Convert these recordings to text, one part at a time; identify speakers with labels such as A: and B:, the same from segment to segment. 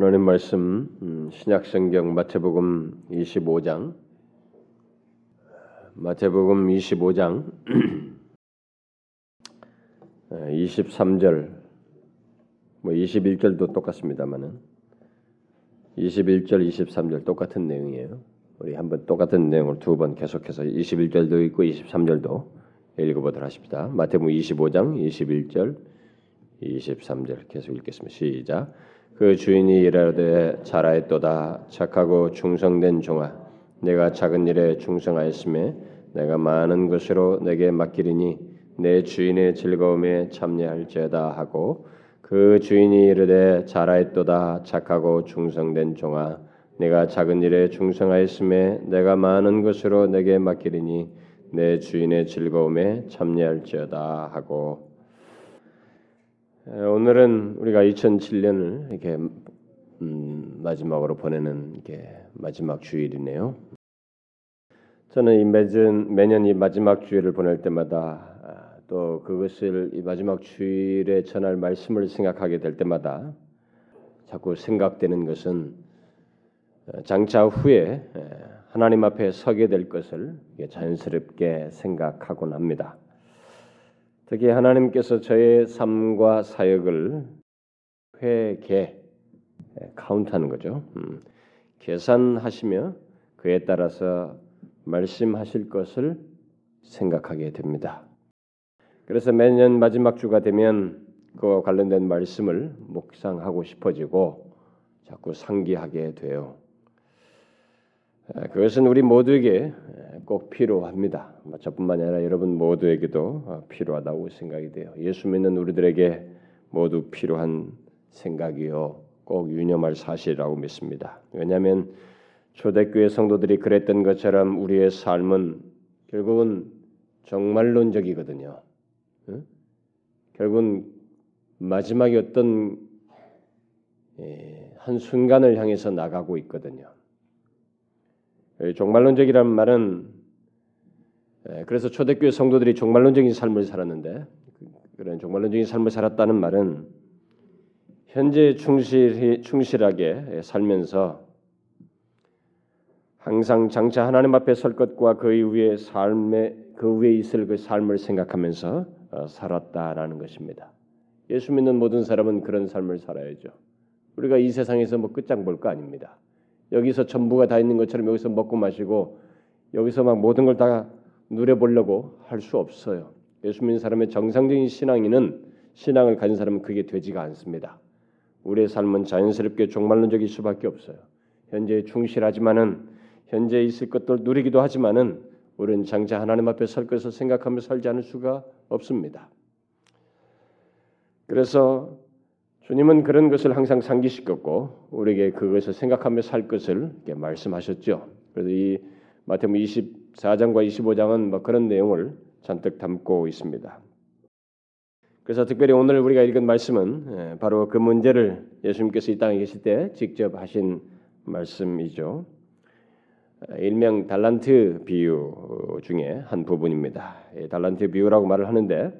A: 하나님 말씀 음, 신약성경 마태복음 25장 마태복음 25장 23절 뭐 21절도 똑같습니다만은 21절 23절 똑같은 내용이에요. 우리 한번 똑같은 내용을 두 번 계속해서 21절도 있고 23절도 읽어보도록 하십니다. 마태복음 25장 21절 23절 계속 읽겠습니다. 시작. 그 주인이 이르되 잘하였도다. 착하고 충성된 종아 내가 작은 일에 충성하였음에 내가 많은 것으로 내게 맡기리니 내 주인의 즐거움에 참여할지어다 하고 그 주인이 이르되 잘하였도다. 착하고 충성된 종아 내가 작은 일에 충성하였음에 내가 많은 것으로 내게 맡기리니 내 주인의 즐거움에 참여할지어다 하고 오늘은 우리가 2007년을 이렇게 음, 마지막으로 보내는 이게 마지막 주일이네요. 저는 이 매년 매년 이 마지막 주일을 보낼 때마다 아, 또 그것을 이 마지막 주일에 전할 말씀을 생각하게 될 때마다 자꾸 생각되는 것은 어, 장차 후에 하나님 앞에 서게 될 것을 자연스럽게 생각하곤 합니다. 특히 하나님께서 저의 삶과 사역을 회계 카운트하는 거죠. 음, 계산하시며 그에 따라서 말씀하실 것을 생각하게 됩니다. 그래서 매년 마지막 주가 되면 그와 관련된 말씀을 묵상하고 싶어지고 자꾸 상기하게 돼요. 그것은 우리 모두에게 꼭 필요합니다. 뭐 저뿐만 아니라 여러분 모두에게도 어, 필요하다고 생각이 돼요. 예수 믿는 우리들에게 모두 필요한 생각이요. 꼭 유념할 사실이라고 믿습니다. 왜냐하면 초대교회 성도들이 그랬던 것처럼 우리의 삶은 결국은 정말론적이거든요. 응? 결국은 마지막에 어떤 예, 한 순간을 향해서 나가고 있거든요. 종말론적이라는 말은 그래서 초대교회 성도들이 종말론적인 삶을 살았는데 그런 종말론적인 삶을 살았다는 말은 현재 충실하게 살면서 항상 장차 하나님 앞에 설 것과 그 이후의 삶에 그 위에 있을 그 삶을 생각하면서 어, 살았다라는 것입니다. 예수 믿는 모든 사람은 그런 삶을 살아야죠. 우리가 이 세상에서 뭐 끝장 볼 거 아닙니다. 여기서 전부가 다 있는 것처럼 여기서 먹고 마시고 여기서 막 모든 걸 다 누려보려고 할 수 없어요. 예수 믿는 사람의 정상적인 신앙인은 신앙을 가진 사람은 그게 되지가 않습니다. 우리의 삶은 자연스럽게 종말론적일 수밖에 없어요. 현재 충실하지만은 현재 있을 것들 누리기도 하지만은 우리는 장차 하나님 앞에 설 것을 생각하며 살지 않을 수가 없습니다. 그래서 주님은 그런 것을 항상 상기시켰고 우리에게 그것을 생각하며 살 것을 말씀하셨죠. 그래서 이 마태복음 24장과 25장은 뭐 그런 내용을 잔뜩 담고 있습니다. 그래서 특별히 오늘 우리가 읽은 말씀은 예, 바로 그 문제를 예수님께서 이 땅에 계실 때 직접 하신 말씀이죠. 일명 달란트 비유 중에 한 부분입니다. 달란트 비유라고 말을 하는데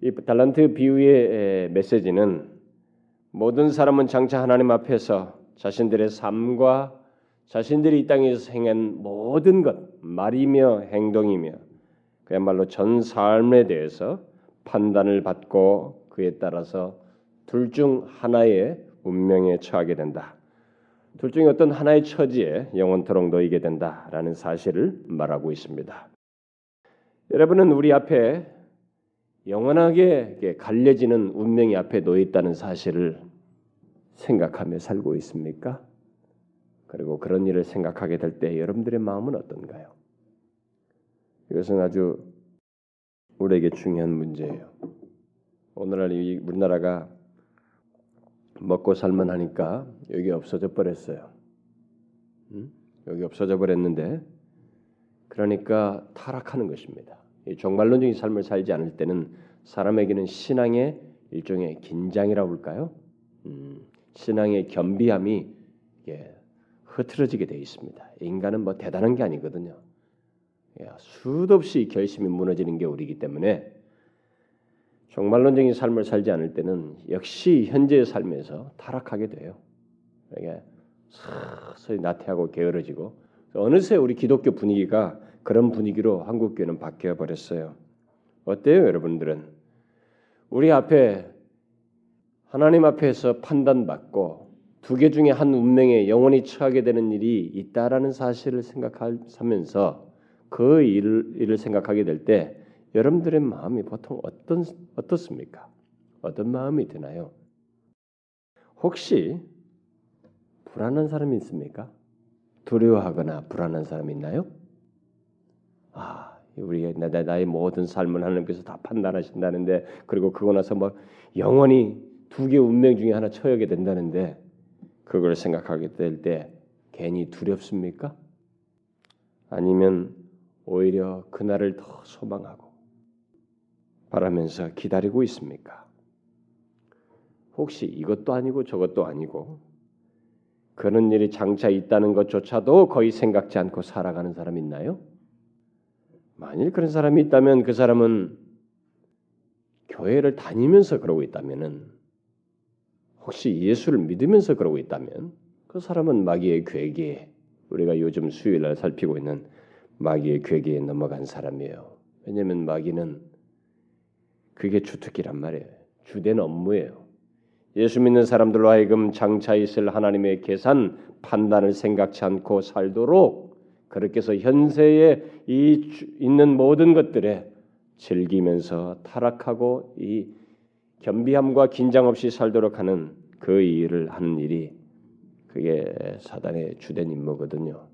A: 이 달란트 비유의 메시지는 모든 사람은 장차 하나님 앞에서 자신들의 삶과 자신들이 이 땅에서 행한 모든 것, 말이며 행동이며 그야말로 전 삶에 대해서 판단을 받고 그에 따라서 둘 중 하나의 운명에 처하게 된다. 둘 중에 어떤 하나의 처지에 영원토록 놓이게 된다라는 사실을 말하고 있습니다. 여러분은 우리 앞에 영원하게 갈려지는 운명이 앞에 놓여 있다는 사실을 생각하며 살고 있습니까? 그리고 그런 일을 생각하게 될 때 여러분들의 마음은 어떤가요? 이것은 아주 우리에게 중요한 문제예요. 오늘날 이 우리나라가 먹고 살만 하니까 여기 없어져 버렸어요. 응? 여기 없어져 버렸는데 그러니까 타락하는 것입니다. 종말론적인 삶을 살지 않을 때는 사람에게는 신앙의 일종의 긴장이라고 할까요? 음, 신앙의 겸비함이 예, 흐트러지게 되어 있습니다. 인간은 뭐 대단한 게 아니거든요. 예, 수도 없이 결심이 무너지는 게 우리이기 때문에 종말론적인 삶을 살지 않을 때는 역시 현재의 삶에서 타락하게 돼요. 이게 서서히 나태하고 게으러지고 어느새 우리 기독교 분위기가 그런 분위기로 한국 교회는 바뀌어 버렸어요. 어때요, 여러분들은? 우리 앞에 하나님 앞에서 판단받고 두 개 중에 한 운명에 영원히 처하게 되는 일이 있다라는 사실을 생각하면서 그 일을, 일을 생각하게 될 때 여러분들의 마음이 보통 어떤 어떻습니까? 어떤 마음이 드나요? 혹시 불안한 사람이 있습니까? 두려워하거나 불안한 사람이 있나요? 아, 우리 나, 나의 모든 삶을 하나님께서 다 판단하신다는데 그리고 그거 나서 뭐 영원히 두 개 운명 중에 하나 처하게 된다는데 그걸 생각하게 될 때 괜히 두렵습니까? 아니면 오히려 그날을 더 소망하고 바라면서 기다리고 있습니까? 혹시 이것도 아니고 저것도 아니고 그런 일이 장차 있다는 것조차도 거의 생각지 않고 살아가는 사람 있나요? 만일 그런 사람이 있다면 그 사람은 교회를 다니면서 그러고 있다면은 혹시 예수를 믿으면서 그러고 있다면 그 사람은 마귀의 괴계에 우리가 요즘 수요일 날 살피고 있는 마귀의 괴계에 넘어간 사람이에요. 왜냐하면 마귀는 그게 주특기란 말이에요. 주된 업무예요. 예수 믿는 사람들로 하여금 장차 있을 하나님의 계산 판단을 생각지 않고 살도록 그렇게 해서 현세에 이 있는 모든 것들에 즐기면서 타락하고 이 겸비함과 긴장 없이 살도록 하는 그 일을 하는 일이 그게 사단의 주된 임무거든요.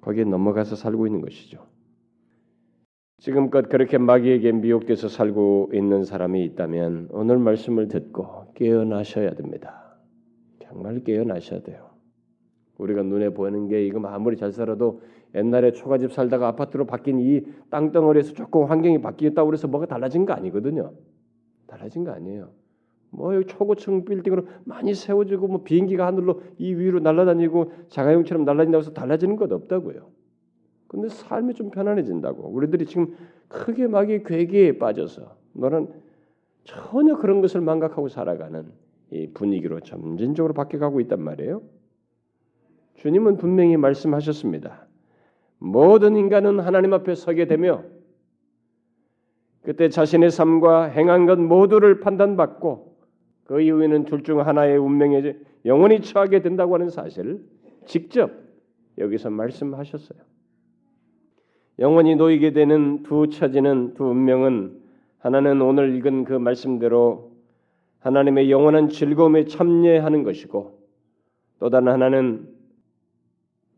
A: 거기에 넘어가서 살고 있는 것이죠. 지금껏 그렇게 마귀에게 미혹돼서 살고 있는 사람이 있다면 오늘 말씀을 듣고 깨어나셔야 됩니다. 정말 깨어나셔야 돼요. 우리가 눈에 보이는 게 이거 아무리 잘 살아도 옛날에 초가집 살다가 아파트로 바뀐 이 땅덩어리에서 조금 환경이 바뀌었다고 그래서 뭐가 달라진 거 아니거든요. 달라진 거 아니에요. 뭐 여기 초고층 빌딩으로 많이 세워지고 뭐 비행기가 하늘로 이 위로 날아다니고 자가용처럼 날아다닌다고 해서 달라지는 것 없다고요. 근데 삶이 좀 편안해진다고. 우리들이 지금 크게 막이 괴기에 빠져서 너는 전혀 그런 것을 망각하고 살아가는 이 분위기로 점진적으로 바뀌어가고 있단 말이에요. 주님은 분명히 말씀하셨습니다. 모든 인간은 하나님 앞에 서게 되며 그때 자신의 삶과 행한 것 모두를 판단받고 그 이후에는 둘 중 하나의 운명에 영원히 처하게 된다고 하는 사실을 직접 여기서 말씀하셨어요. 영원히 놓이게 되는 두 처지는 두 운명은 하나는 오늘 읽은 그 말씀대로 하나님의 영원한 즐거움에 참여하는 것이고 또 다른 하나는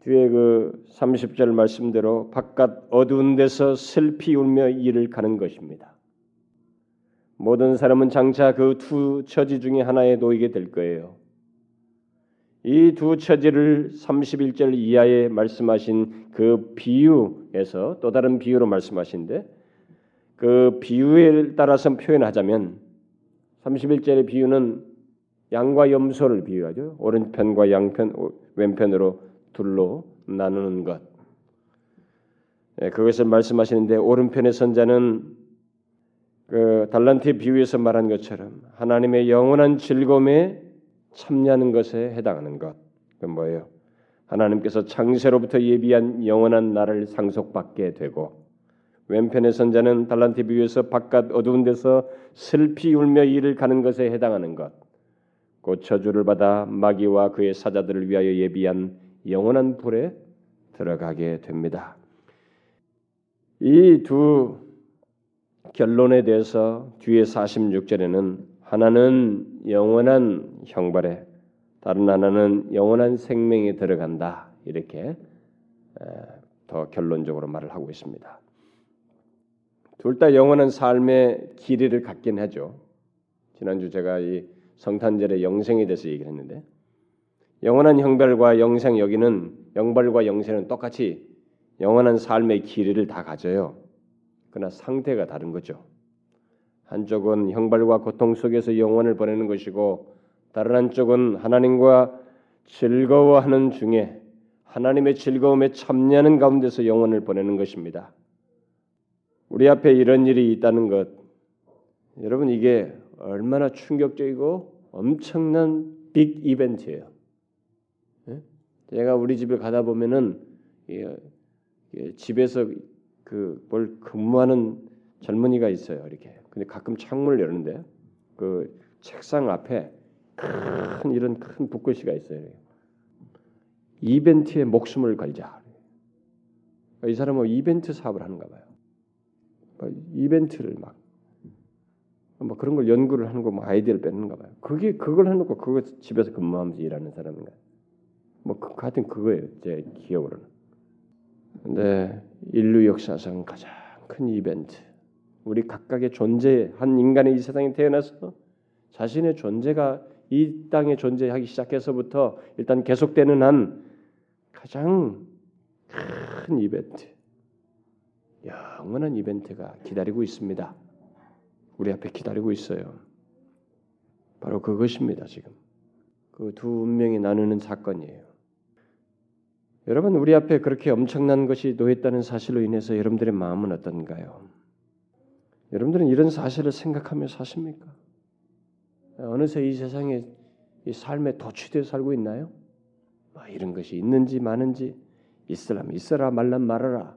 A: 뒤에 그 30절 말씀대로 바깥 어두운 데서 슬피 울며 일을 가는 것입니다. 모든 사람은 장차 그 두 처지 중에 하나에 놓이게 될 거예요. 이 두 처지를 31절 이하에 말씀하신 그 비유에서 또 다른 비유로 말씀하신데 그 비유에 따라서 표현하자면 31절의 비유는 양과 염소를 비유하죠. 오른편과 양편 왼편으로 둘로 나누는 것. 예, 그것을 말씀하시는데 오른편의 선자는 그 달란트 비유에서 말한 것처럼 하나님의 영원한 즐거움에 참여하는 것에 해당하는 것. 그 뭐예요? 하나님께서 창세로부터 예비한 영원한 나를 상속받게 되고 왼편의 선자는 달란트 비유에서 바깥 어두운 데서 슬피 울며 일을 가는 것에 해당하는 것. 곧 저주를 받아 마귀와 그의 사자들을 위하여 예비한 영원한 불에 들어가게 됩니다. 이 두 결론에 대해서 뒤에 46절에는 하나는 영원한 형벌에 다른 하나는 영원한 생명에 들어간다. 이렇게 더 결론적으로 말을 하고 있습니다. 둘 다 영원한 삶의 길이를 갖긴 하죠. 지난주 제가 이 성탄절의 영생에 대해서 얘기를 했는데 영원한 형벌과 영생 여기는 영벌과 영생은 똑같이 영원한 삶의 길이를 다 가져요. 그러나 상태가 다른 거죠. 한쪽은 형벌과 고통 속에서 영원을 보내는 것이고 다른 한쪽은 하나님과 즐거워하는 중에 하나님의 즐거움에 참여하는 가운데서 영원을 보내는 것입니다. 우리 앞에 이런 일이 있다는 것, 여러분 이게 얼마나 충격적이고 엄청난 빅 이벤트예요. 제가 우리 집에 가다 보면은 집에서 그 뭘 근무하는 젊은이가 있어요. 이렇게. 근데 가끔 창문을 여는데 그 책상 앞에 큰 이런 큰 붓글씨가 있어요. 이벤트에 목숨을 걸자. 이 사람은 이벤트 사업을 하는가 봐요. 뭐 이벤트를 막, 뭐 그런 걸 연구를 하는 거, 뭐 아이디어를 뺏는가 봐요. 그게 그걸 해놓고 그거 집에서 근무하면서 일하는 사람인가. 뭐 그, 같은 그거예요. 제 기억으로는. 근데 인류 역사상 가장 큰 이벤트. 우리 각각의 존재, 한 인간의 이 세상에 태어나서 자신의 존재가 이 땅에 존재하기 시작해서부터 일단 계속되는 한 가장 큰 이벤트, 영원한 이벤트가 기다리고 있습니다. 우리 앞에 기다리고 있어요. 바로 그것입니다. 지금 그 두 운명이 나누는 사건이에요. 여러분 우리 앞에 그렇게 엄청난 것이 놓였다는 사실로 인해서 여러분들의 마음은 어떤가요? 여러분들은 이런 사실을 생각하며 사십니까? 어느새 이 세상에 이 삶에 도취되어 살고 있나요? 뭐 이런 것이 있는지 많은지 있으라면 있어라 말란 말아라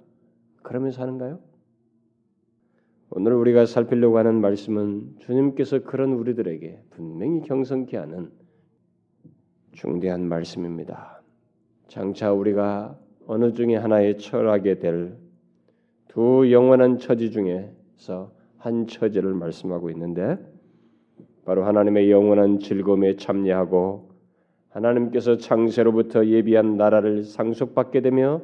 A: 그러면서 하는가요? 오늘 우리가 살피려고 하는 말씀은 주님께서 그런 우리들에게 분명히 경성케 하는 중대한 말씀입니다. 장차 우리가 어느 중에 하나에 처하게 될두 영원한 처지 중에서 한 처지를 말씀하고 있는데 바로 하나님의 영원한 즐거움에 참여하고 하나님께서 창세로부터 예비한 나라를 상속받게 되며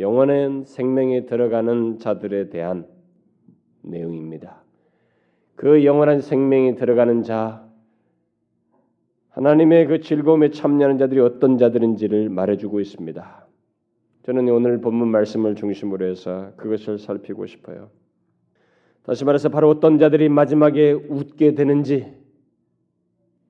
A: 영원한 생명에 들어가는 자들에 대한 내용입니다. 그 영원한 생명에 들어가는 자, 하나님의 그 즐거움에 참여하는 자들이 어떤 자들인지를 말해주고 있습니다. 저는 오늘 본문 말씀을 중심으로 해서 그것을 살피고 싶어요. 다시 말해서 바로 어떤 자들이 마지막에 웃게 되는지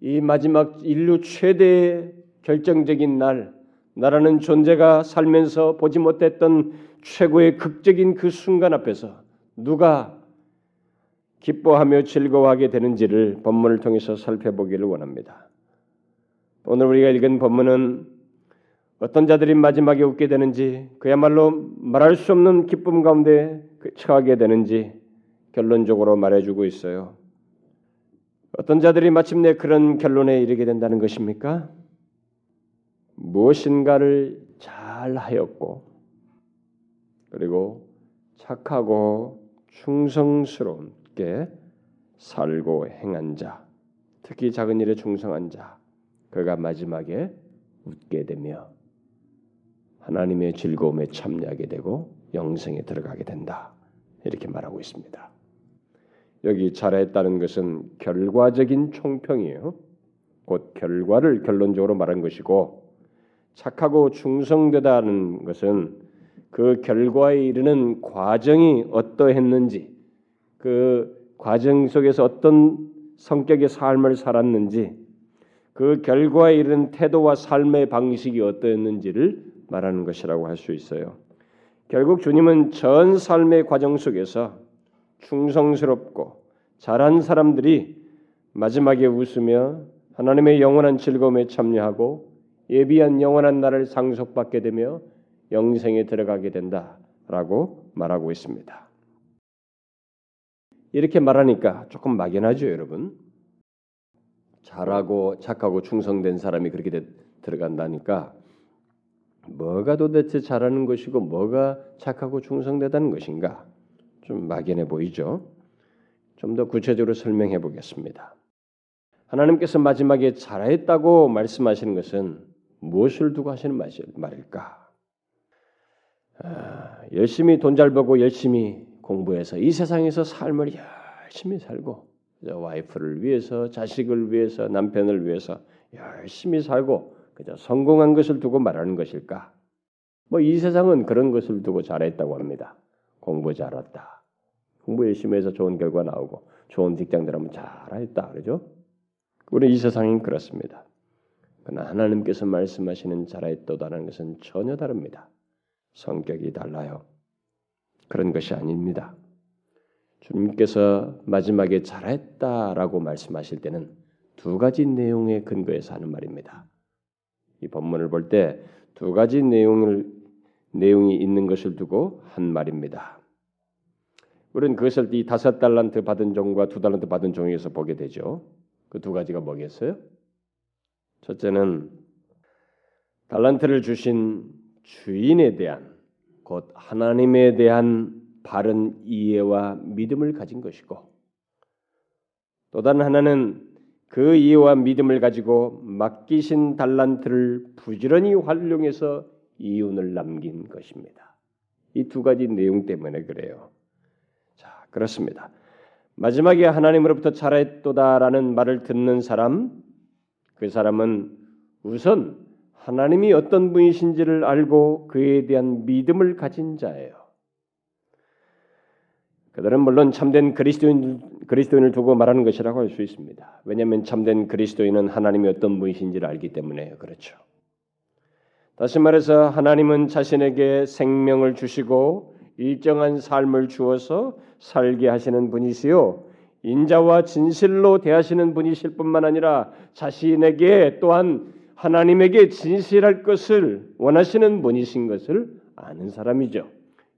A: 이 마지막 인류 최대의 결정적인 날, 나라는 존재가 살면서 보지 못했던 최고의 극적인 그 순간 앞에서 누가 기뻐하며 즐거워하게 되는지를 본문을 통해서 살펴보기를 원합니다. 오늘 우리가 읽은 본문은 어떤 자들이 마지막에 웃게 되는지 그야말로 말할 수 없는 기쁨 가운데 처하게 되는지 결론적으로 말해주고 있어요. 어떤 자들이 마침내 그런 결론에 이르게 된다는 것입니까? 무엇인가를 잘 하였고 그리고 착하고 충성스럽게 살고 행한 자, 특히 작은 일에 충성한 자, 그가 마지막에 웃게 되며 하나님의 즐거움에 참여하게 되고 영생에 들어가게 된다. 이렇게 말하고 있습니다. 여기 잘했다는 것은 결과적인 총평이에요. 곧 결과를 결론적으로 말한 것이고 착하고 충성되다는 것은 그 결과에 이르는 과정이 어떠했는지 그 과정 속에서 어떤 성격의 삶을 살았는지 그 결과에 이르는 태도와 삶의 방식이 어떠했는지를 말하는 것이라고 할 수 있어요. 결국 주님은 전 삶의 과정 속에서 충성스럽고 잘한 사람들이 마지막에 웃으며 하나님의 영원한 즐거움에 참여하고 예비한 영원한 날을 상속받게 되며 영생에 들어가게 된다라고 말하고 있습니다. 이렇게 말하니까 조금 막연하죠, 여러분. 잘하고 착하고 충성된 사람이 그렇게 되, 들어간다니까 뭐가 도대체 잘하는 것이고 뭐가 착하고 충성되다는 것인가? 좀 막연해 보이죠. 좀 더 구체적으로 설명해 보겠습니다. 하나님께서 마지막에 잘했다고 말씀하시는 것은 무엇을 두고 하시는 말일까? 아, 열심히 돈 잘 벌고 열심히 공부해서 이 세상에서 삶을 열심히 살고 와이프를 위해서 자식을 위해서 남편을 위해서 열심히 살고 그저 성공한 것을 두고 말하는 것일까? 뭐 이 세상은 그런 것을 두고 잘했다고 합니다. 공부 잘했다. 공부 열심히 해서 좋은 결과 나오고 좋은 직장 들어가면 잘했다 그러죠. 우리 이 세상은 그렇습니다. 그러나 하나님께서 말씀하시는 잘했다라는 것은 전혀 다릅니다. 성격이 달라요. 그런 것이 아닙니다. 주님께서 마지막에 잘했다라고 말씀하실 때는 두 가지 내용의 근거에서 하는 말입니다. 이 본문을 볼 때 두 가지 내용을 내용이 있는 것을 두고 한 말입니다. 우리는 그것을 이 다섯 달란트 받은 종과 두 달란트 받은 종에서 보게 되죠. 그 두 가지가 뭐겠어요? 첫째는 달란트를 주신 주인에 대한 곧 하나님에 대한 바른 이해와 믿음을 가진 것이고 또 다른 하나는 그 이해와 믿음을 가지고 맡기신 달란트를 부지런히 활용해서 이윤을 남긴 것입니다. 이 두 가지 내용 때문에 그래요. 자, 그렇습니다. 마지막에 하나님으로부터 잘했도다라는 말을 듣는 사람, 그 사람은 우선 하나님이 어떤 분이신지를 알고 그에 대한 믿음을 가진 자예요. 그들은 물론 참된 그리스도인 그리스도인을 두고 말하는 것이라고 할 수 있습니다. 왜냐하면 참된 그리스도인은 하나님이 어떤 분이신지를 알기 때문에 그렇죠. 다시 말해서 하나님은 자신에게 생명을 주시고 일정한 삶을 주어서 살게 하시는 분이시요 인자와 진실로 대하시는 분이실 뿐만 아니라 자신에게 또한 하나님에게 진실할 것을 원하시는 분이신 것을 아는 사람이죠.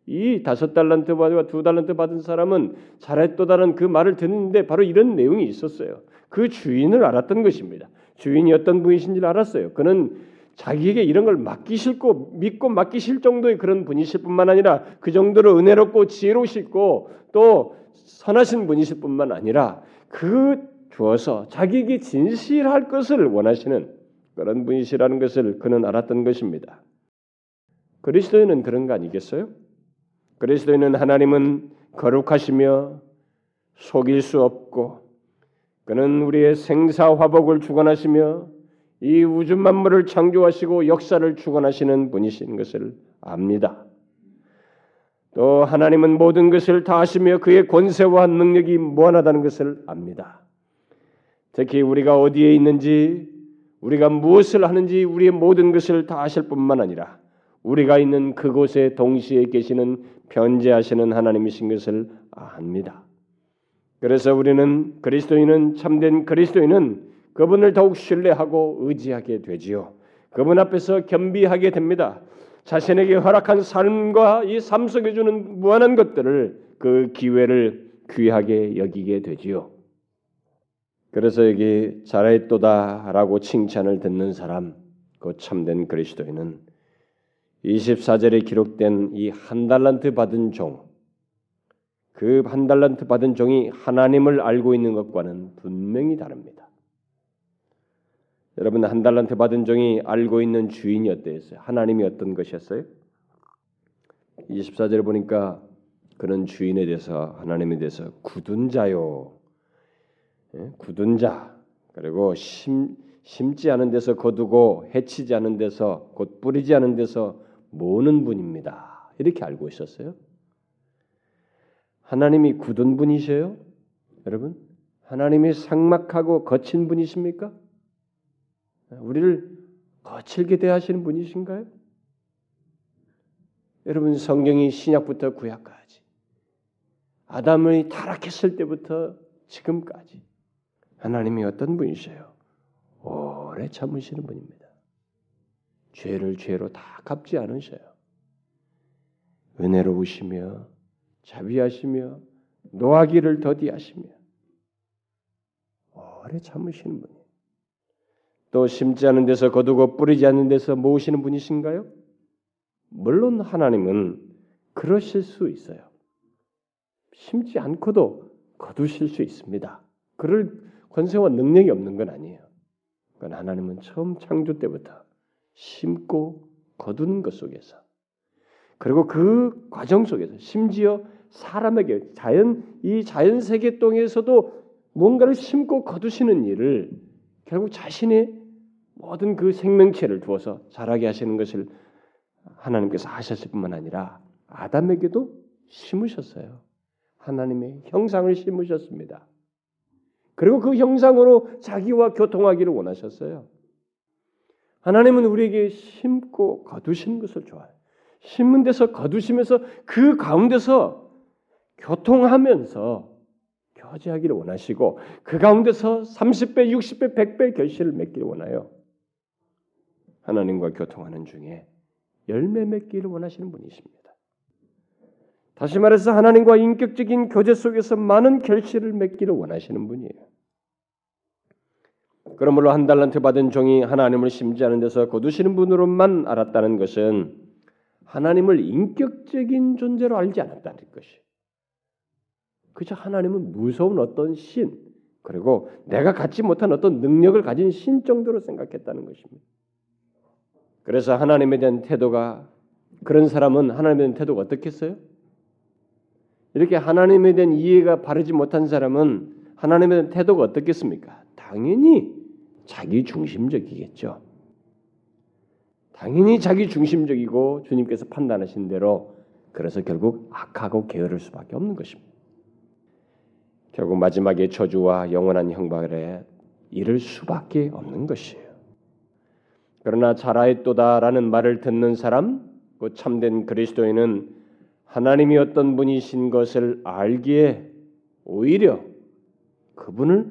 A: 이 다섯 달란트 받과 두 달란트 받은 사람은 잘했도다는 그 말을 듣는데 바로 이런 내용이 있었어요. 그 주인을 알았던 것입니다. 주인이 어떤 분이신지를 알았어요. 그는 자기에게 이런 걸 맡기실고 믿고 맡기실 정도의 그런 분이실 뿐만 아니라 그 정도로 은혜롭고 지혜로우시고 또 선하신 분이실 뿐만 아니라 그 주어서 자기에게 진실할 것을 원하시는 그런 분이시라는 것을 그는 알았던 것입니다. 그리스도인은 그런 거 아니겠어요? 그리스도인은 하나님은 거룩하시며 속일 수 없고 그는 우리의 생사 화복을 주관하시며 이 우주 만물을 창조하시고 역사를 주관하시는 분이신 것을 압니다. 또 하나님은 모든 것을 다 하시며 그의 권세와 능력이 무한하다는 것을 압니다. 특히 우리가 어디에 있는지 우리가 무엇을 하는지 우리의 모든 것을 다 아실 뿐만 아니라 우리가 있는 그곳에 동시에 계시는 변제하시는 하나님이신 것을 압니다. 그래서 우리는 그리스도인은 참된 그리스도인은 그분을 더욱 신뢰하고 의지하게 되지요. 그분 앞에서 겸비하게 됩니다. 자신에게 허락한 삶과 이 삶 속에 주는 무한한 것들을 그 기회를 귀하게 여기게 되지요. 그래서 여기 잘했도다라고 칭찬을 듣는 사람, 그 참된 그리스도인은 24절에 기록된 이 한 달란트 받은 종, 그 한 달란트 받은 종이 하나님을 알고 있는 것과는 분명히 다릅니다. 여러분 한 달란트 받은 종이 알고 있는 주인이 어땠어요? 하나님이 어떤 것이었어요? 24절에 보니까 그는 주인에 대해서 하나님에 대해서 굳은 자요 예? 굳은 자 그리고 심, 심지 않은 데서 거두고 해치지 않은 데서 곧 뿌리지 않은 데서 모는 분입니다. 이렇게 알고 있었어요. 하나님이 굳은 분이셔요? 여러분, 하나님이 상막하고 거친 분이십니까? 우리를 거칠게 대하시는 분이신가요? 여러분 성경이 신약부터 구약까지 아담이 타락했을 때부터 지금까지 하나님이 어떤 분이세요? 오래 참으시는 분입니다. 죄를 죄로 다 갚지 않으셔요. 은혜로우시며 자비하시며 노하기를 더디하시며 오래 참으시는 분이에요. 또 심지 않은 데서 거두고 뿌리지 않는 데서 모으시는 분이신가요? 물론 하나님은 그러실 수 있어요. 심지 않고도 거두실 수 있습니다. 그럴 권세와 능력이 없는 건 아니에요. 그건 하나님은 처음 창조 때부터 심고 거두는 것 속에서 그리고 그 과정 속에서 심지어 사람에게 자연 이 자연 세계 동에서도 뭔가를 심고 거두시는 일을 결국 자신의 모든 그 생명체를 두어서 자라게 하시는 것을 하나님께서 하셨을 뿐만 아니라 아담에게도 심으셨어요. 하나님의 형상을 심으셨습니다. 그리고 그 형상으로 자기와 교통하기를 원하셨어요. 하나님은 우리에게 심고 거두시는 것을 좋아해요. 심은 데서 거두시면서 그 가운데서 교통하면서 교제하기를 원하시고 그 가운데서 30배, 60배, 100배 결실을 맺기를 원해요. 하나님과 교통하는 중에 열매 맺기를 원하시는 분이십니다. 다시 말해서 하나님과 인격적인 교제 속에서 많은 결실을 맺기를 원하시는 분이에요. 그러므로 한 달란트 받은 종이 하나님을 심지하는 데서 거두시는 분으로만 알았다는 것은 하나님을 인격적인 존재로 알지 않았다는 것이. 그저 하나님은 무서운 어떤 신 그리고 내가 갖지 못한 어떤 능력을 가진 신 정도로 생각했다는 것입니다. 그래서 하나님에 대한 태도가 그런 사람은 하나님에 대한 태도가 어떻겠어요? 이렇게 하나님에 대한 이해가 바르지 못한 사람은 하나님에 대한 태도가 어떻겠습니까? 당연히 자기 중심적이겠죠. 당연히 자기 중심적이고 주님께서 판단하신 대로 그래서 결국 악하고 게으를 수밖에 없는 것입니다. 결국 마지막에 저주와 영원한 형벌에 이를 수밖에 없는 것이에요. 그러나 잘하였도다라는 말을 듣는 사람, 그 참된 그리스도인은 하나님이 어떤 분이신 것을 알기에 오히려 그분을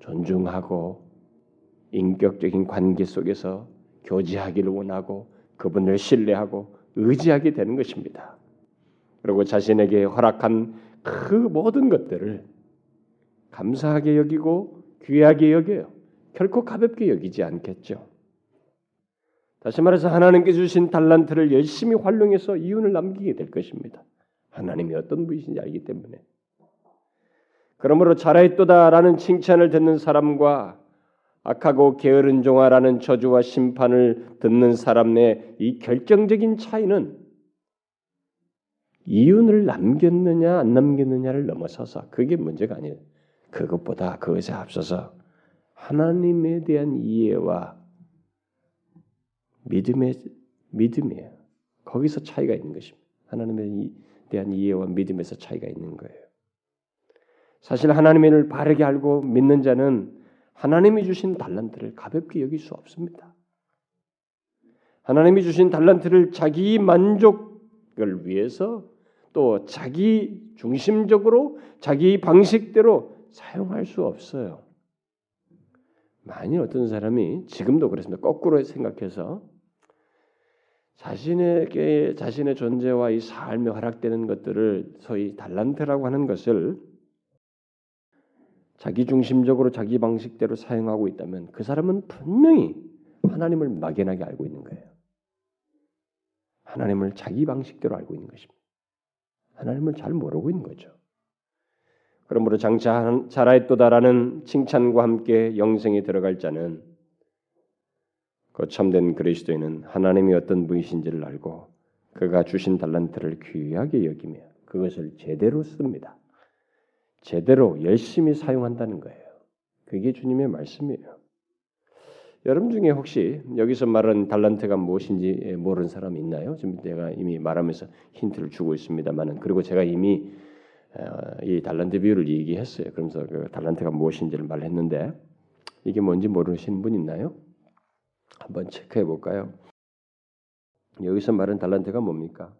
A: 존중하고 인격적인 관계 속에서 교제하기를 원하고 그분을 신뢰하고 의지하게 되는 것입니다. 그리고 자신에게 허락한 그 모든 것들을 감사하게 여기고 귀하게 여겨요. 결코 가볍게 여기지 않겠죠. 다시 말해서 하나님께 주신 달란트를 열심히 활용해서 이윤을 남기게 될 것입니다. 하나님이 어떤 분이신지 알기 때문에. 그러므로 잘하였도다라는 칭찬을 듣는 사람과 악하고 게으른 종아라는 저주와 심판을 듣는 사람 내이 결정적인 차이는 이윤을 남겼느냐 안 남겼느냐를 넘어서서 그게 문제가 아니에요. 그것보다 그것에 앞서서 하나님에 대한 이해와 믿음의 믿음이에요. 거기서 차이가 있는 것입니다. 하나님에 대한 이해와 믿음에서 차이가 있는 거예요. 사실 하나님을 바르게 알고 믿는 자는 하나님이 주신 달란트를 가볍게 여길 수 없습니다. 하나님이 주신 달란트를 자기 만족을 위해서 또 자기 중심적으로 자기 방식대로 사용할 수 없어요. 만일 어떤 사람이 지금도 그렇습니다. 거꾸로 생각해서 자신에게 자신의 존재와 이 삶에 허락되는 것들을 소위 달란트라고 하는 것을 자기 중심적으로 자기 방식대로 사용하고 있다면 그 사람은 분명히 하나님을 막연하게 알고 있는 거예요. 하나님을 자기 방식대로 알고 있는 것입니다. 하나님을 잘 모르고 있는 거죠. 그러므로 장차 잘하였도다라는 칭찬과 함께 영생에 들어갈 자는 그 참된 그리스도인은 하나님이 어떤 분이신지를 알고 그가 주신 달란트를 귀하게 여기며 그것을 제대로 씁니다. 제대로 열심히 사용한다는 거예요. 그게 주님의 말씀이에요. 여러분 중에 혹시 여기서 말하는 달란트가 무엇인지 모르는 사람 있나요? 지금 제가 이미 말하면서 힌트를 주고 있습니다만은 그리고 제가 이미 어, 이 달란트 비유를 얘기했어요. 그러면서 그 달란트가 무엇인지를 말했는데 이게 뭔지 모르시는 분 있나요? 한번 체크해 볼까요? 여기서 말하는 달란트가 뭡니까?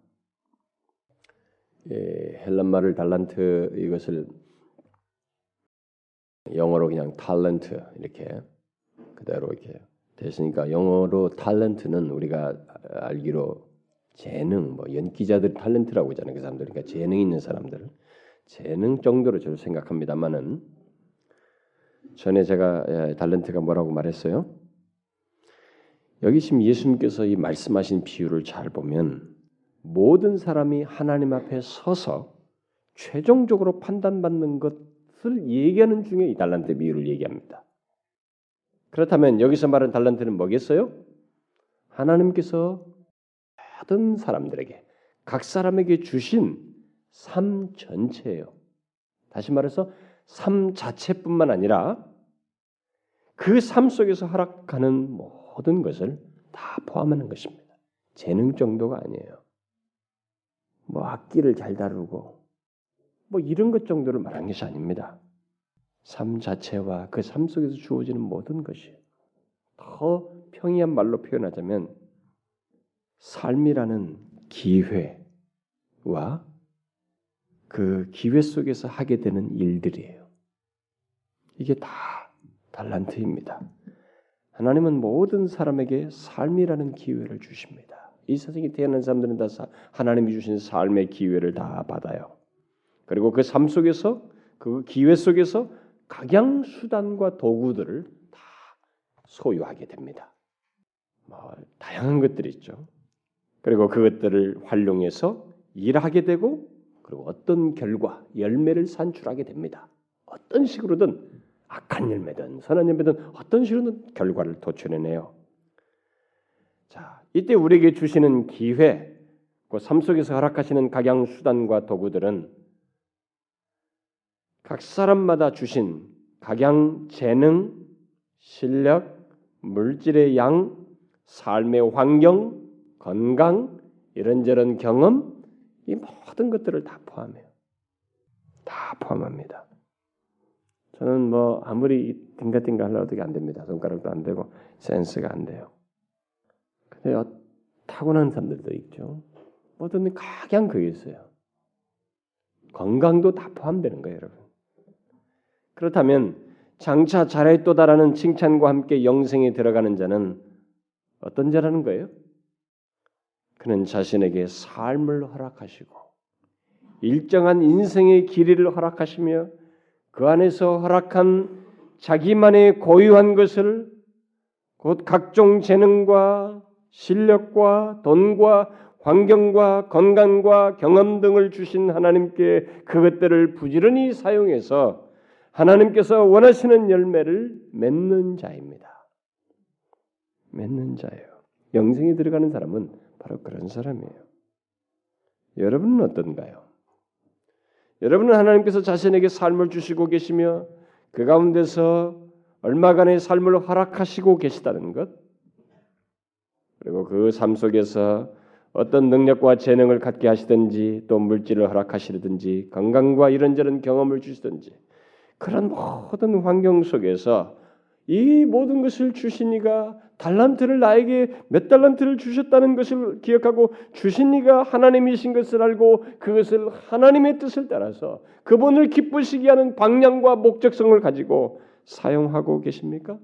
A: 예, 헬란 말을 달란트 이것을 영어로 그냥 탤런트 이렇게 그대로 이렇게 됐으니까 영어로 탤런트는 우리가 알기로 재능 뭐 연기자들 탤런트라고 하잖아요. 그 사람들 그러니까 재능 있는 사람들 재능 정도로 저를 생각합니다만은 전에 제가 예, 탤런트가 뭐라고 말했어요? 여기 지금 예수님께서 이 말씀하신 비유를 잘 보면 모든 사람이 하나님 앞에 서서 최종적으로 판단받는 것 것을 얘기하는 중에 이 달란트 비유를 얘기합니다. 그렇다면 여기서 말하는 달란트는 뭐겠어요? 하나님께서 모든 사람들에게 각 사람에게 주신 삶 전체예요. 다시 말해서 삶 자체뿐만 아니라 그 삶 속에서 허락하는 모든 것을 다 포함하는 것입니다. 재능 정도가 아니에요. 뭐 악기를 잘 다루고 뭐 이런 것 정도를 말한 것이 아닙니다. 삶 자체와 그 삶 속에서 주어지는 모든 것이 더 평이한 말로 표현하자면 삶이라는 기회와 그 기회 속에서 하게 되는 일들이에요. 이게 다 달란트입니다. 하나님은 모든 사람에게 삶이라는 기회를 주십니다. 이 세상에 태어난 사람들은 다 하나님이 주신 삶의 기회를 다 받아요. 그리고 그 삶 속에서 그 기회 속에서 각양 수단과 도구들을 다 소유하게 됩니다. 뭐 다양한 것들이 있죠. 그리고 그것들을 활용해서 일하게 되고 그리고 어떤 결과 열매를 산출하게 됩니다. 어떤 식으로든 악한 열매든 선한 열매든 어떤 식으로든 결과를 도출해내요. 자, 이때 우리에게 주시는 기회, 그 삶 속에서 허락하시는 각양 수단과 도구들은 각 사람마다 주신 각양 재능, 실력, 물질의 양, 삶의 환경, 건강, 이런저런 경험, 이 모든 것들을 다 포함해요. 다 포함합니다. 저는 뭐 아무리 딩가딩가 하려고 어떻게 안 됩니다. 손가락도 안 되고 센스가 안 돼요. 근데 어, 타고난 사람들도 있죠. 뭐든 각양 그게 있어요. 건강도 다 포함되는 거예요, 여러분. 그렇다면 장차 잘했도다라는 칭찬과 함께 영생에 들어가는 자는 어떤 자라는 거예요? 그는 자신에게 삶을 허락하시고 일정한 인생의 길이를 허락하시며 그 안에서 허락한 자기만의 고유한 것을 곧 각종 재능과 실력과 돈과 환경과 건강과 경험 등을 주신 하나님께 그것들을 부지런히 사용해서 하나님께서 원하시는 열매를 맺는 자입니다. 맺는 자예요. 영생에 들어가는 사람은 바로 그런 사람이에요. 여러분은 어떤가요? 여러분은 하나님께서 자신에게 삶을 주시고 계시며 그 가운데서 얼마간의 삶을 허락하시고 계시다는 것, 그리고 그 삶 속에서 어떤 능력과 재능을 갖게 하시든지 또 물질을 허락하시든지 건강과 이런저런 경험을 주시든지 그런 모든 환경 속에서 이 모든 것을 주신 이가 달란트를 나에게 몇 달란트를 주셨다는 것을 기억하고 주신 이가 하나님이신 것을 알고 그것을 하나님의 뜻을 따라서 그분을 기쁘시게 하는 방향과 목적성을 가지고 사용하고 계십니까?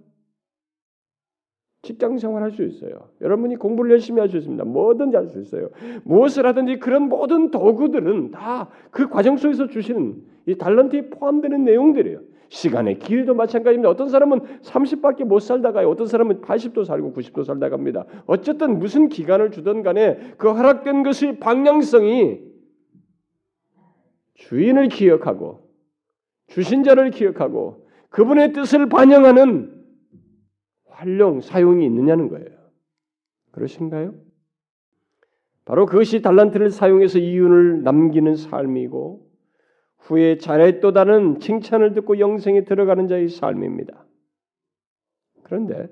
A: 직장 생활할 수 있어요. 여러분이 공부를 열심히 할 수 있습니다. 뭐든지 할 수 있어요. 무엇을 하든지 그런 모든 도구들은 다 그 과정 속에서 주시는 이 달란트에 포함되는 내용들이에요. 시간의 길이도 마찬가지입니다. 어떤 사람은 30밖에 못 살다가요. 어떤 사람은 80도 살고 90도 살다 갑니다. 어쨌든 무슨 기간을 주든 간에 그 허락된 것의 방향성이 주인을 기억하고 주신 자를 기억하고 그분의 뜻을 반영하는 활용, 사용이 있느냐는 거예요. 그러신가요? 바로 그것이 달란트를 사용해서 이윤을 남기는 삶이고 후에 잘했도다는 칭찬을 듣고 영생에 들어가는 자의 삶입니다. 그런데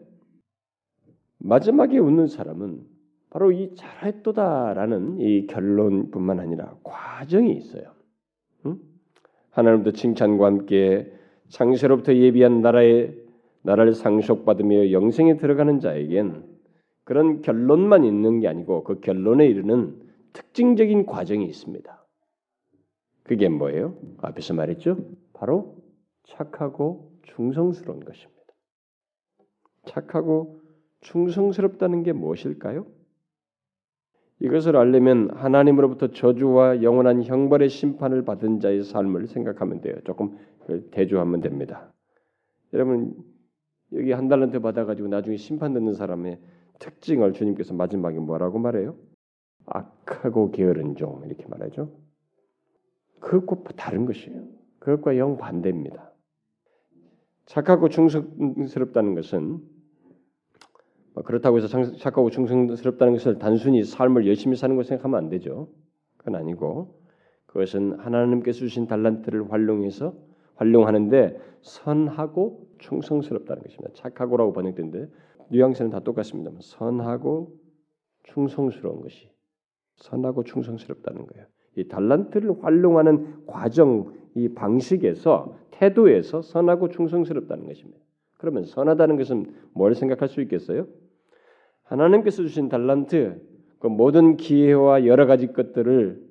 A: 마지막에 웃는 사람은 바로 이 잘했도다라는 이 결론뿐만 아니라 과정이 있어요. 응? 하나님도 칭찬과 함께 창세로부터 예비한 나라의 나라를 상속받으며 영생에 들어가는 자에겐 그런 결론만 있는 게 아니고 그 결론에 이르는 특징적인 과정이 있습니다. 그게 뭐예요? 앞에서 말했죠. 바로 착하고 충성스러운 것입니다. 착하고 충성스럽다는 게 무엇일까요? 이것을 알려면 하나님으로부터 저주와 영원한 형벌의 심판을 받은 자의 삶을 생각하면 돼요. 조금 대조하면 됩니다. 여러분 여기 한 달란트 받아가지고 나중에 심판 듣는 사람의 특징을 주님께서 마지막에 뭐라고 말해요? 악하고 게으른 종 이렇게 말하죠. 그것과 다른 것이에요. 그것과 영 반대입니다. 착하고 충성스럽다는 것은 뭐 그렇다고 해서 착하고 충성스럽다는 것을 단순히 삶을 열심히 사는 것 생각하면 안 되죠. 그건 아니고 그것은 하나님께서 주신 달란트를 활용해서 활용하는데 선하고 충성스럽다는 것입니다. 착하고라고 번역된데 뉘앙스는 다 똑같습니다. 선하고 충성스러운 것이 선하고 충성스럽다는 거예요. 이 달란트를 활용하는 과정, 이 방식에서 태도에서 선하고 충성스럽다는 것입니다. 그러면 선하다는 것은 뭘 생각할 수 있겠어요? 하나님께서 주신 달란트, 그 모든 기회와 여러 가지 것들을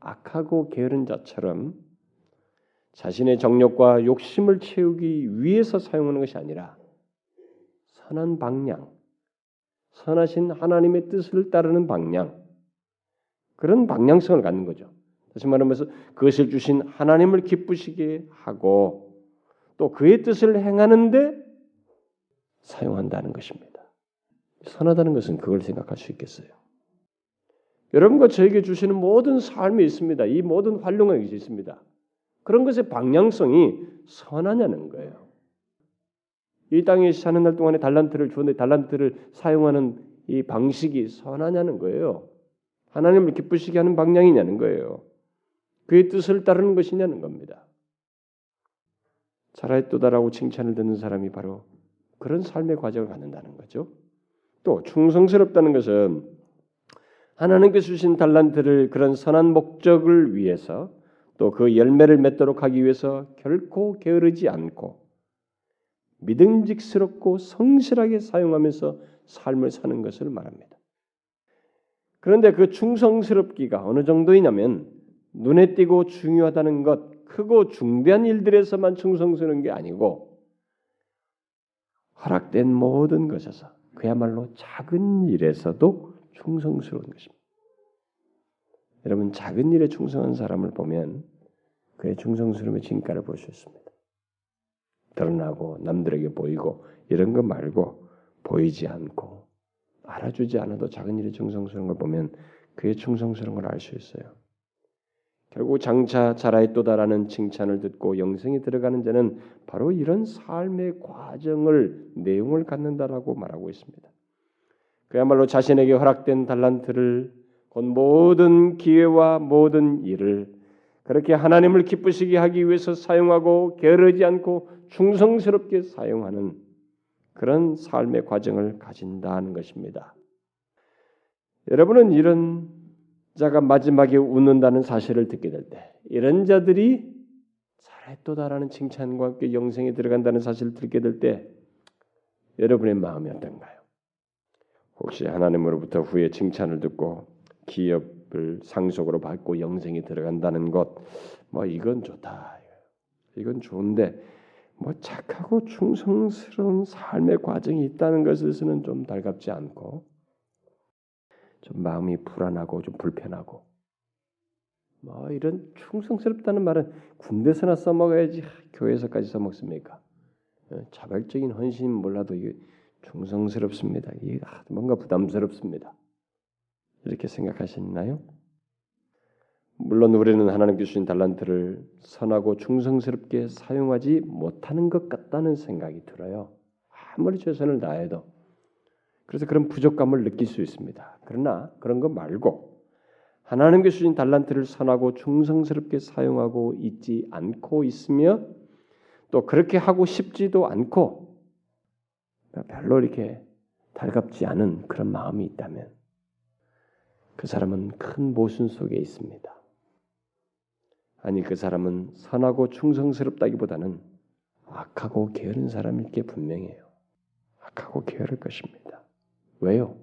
A: 악하고 게으른 자처럼 자신의 정욕과 욕심을 채우기 위해서 사용하는 것이 아니라 선한 방향, 선하신 하나님의 뜻을 따르는 방향, 그런 방향성을 갖는 거죠. 다시 말하면서 그것을 주신 하나님을 기쁘시게 하고 또 그의 뜻을 행하는데 사용한다는 것입니다. 선하다는 것은 그걸 생각할 수 있겠어요. 여러분과 저에게 주시는 모든 삶이 있습니다. 이 모든 활용이 있습니다. 그런 것의 방향성이 선하냐는 거예요. 이 땅에 사는 날 동안에 달란트를 주었는데 달란트를 사용하는 이 방식이 선하냐는 거예요. 하나님을 기쁘시게 하는 방향이냐는 거예요. 그의 뜻을 따르는 것이냐는 겁니다. 잘했도다라고 칭찬을 듣는 사람이 바로 그런 삶의 과정을 갖는다는 거죠. 또 충성스럽다는 것은 하나님께 주신 달란트를 그런 선한 목적을 위해서 또 그 열매를 맺도록 하기 위해서 결코 게으르지 않고 믿음직스럽고 성실하게 사용하면서 삶을 사는 것을 말합니다. 그런데 그 충성스럽기가 어느 정도이냐면 눈에 띄고 중요하다는 것, 크고 중대한 일들에서만 충성스러운 게 아니고 허락된 모든 것에서 그야말로 작은 일에서도 충성스러운 것입니다. 여러분 작은 일에 충성한 사람을 보면 그의 충성스러움의 진가를 볼 수 있습니다. 드러나고 남들에게 보이고 이런 거 말고 보이지 않고 알아주지 않아도 작은 일에 충성스러운 걸 보면 그의 충성스러운 걸 알 수 있어요. 결국 장차 자라했도다라는 칭찬을 듣고 영생이 들어가는 자는 바로 이런 삶의 과정을 내용을 갖는다라고 말하고 있습니다. 그야말로 자신에게 허락된 달란트를 곧 모든 기회와 모든 일을 그렇게 하나님을 기쁘시게 하기 위해서 사용하고 게으르지 않고 충성스럽게 사용하는 그런 삶의 과정을 가진다는 것입니다. 여러분은 이런 자가 마지막에 웃는다는 사실을 듣게 될 때, 이런 자들이 잘했도다라는 칭찬과 함께 영생에 들어간다는 사실을 듣게 될 때, 여러분의 마음이 어떤가요? 혹시 하나님으로부터 후에 칭찬을 듣고 기업을 상속으로 받고 영생에 들어간다는 것, 뭐 이건 좋다. 이건 좋은데 뭐 착하고 충성스러운 삶의 과정이 있다는 것에서는 좀 달갑지 않고 좀 마음이 불안하고 좀 불편하고 뭐 이런 충성스럽다는 말은 군대에서나 써먹어야지 교회에서까지 써먹습니까? 어, 자발적인 헌신 몰라도 충성스럽습니다. 뭔가 부담스럽습니다. 이렇게 생각하시나요? 물론 우리는 하나님께 주신 달란트를 선하고 충성스럽게 사용하지 못하는 것 같다는 생각이 들어요. 아무리 최선을 다해도 그래서 그런 부족감을 느낄 수 있습니다. 그러나 그런 거 말고 하나님께 주신 달란트를 선하고 충성스럽게 사용하고 있지 않고 있으며 또 그렇게 하고 싶지도 않고 별로 이렇게 달갑지 않은 그런 마음이 있다면 그 사람은 큰 모순 속에 있습니다. 아니 그 사람은 선하고 충성스럽다기보다는 악하고 게으른 사람일 게 분명해요. 악하고 게으를 것입니다. 왜요?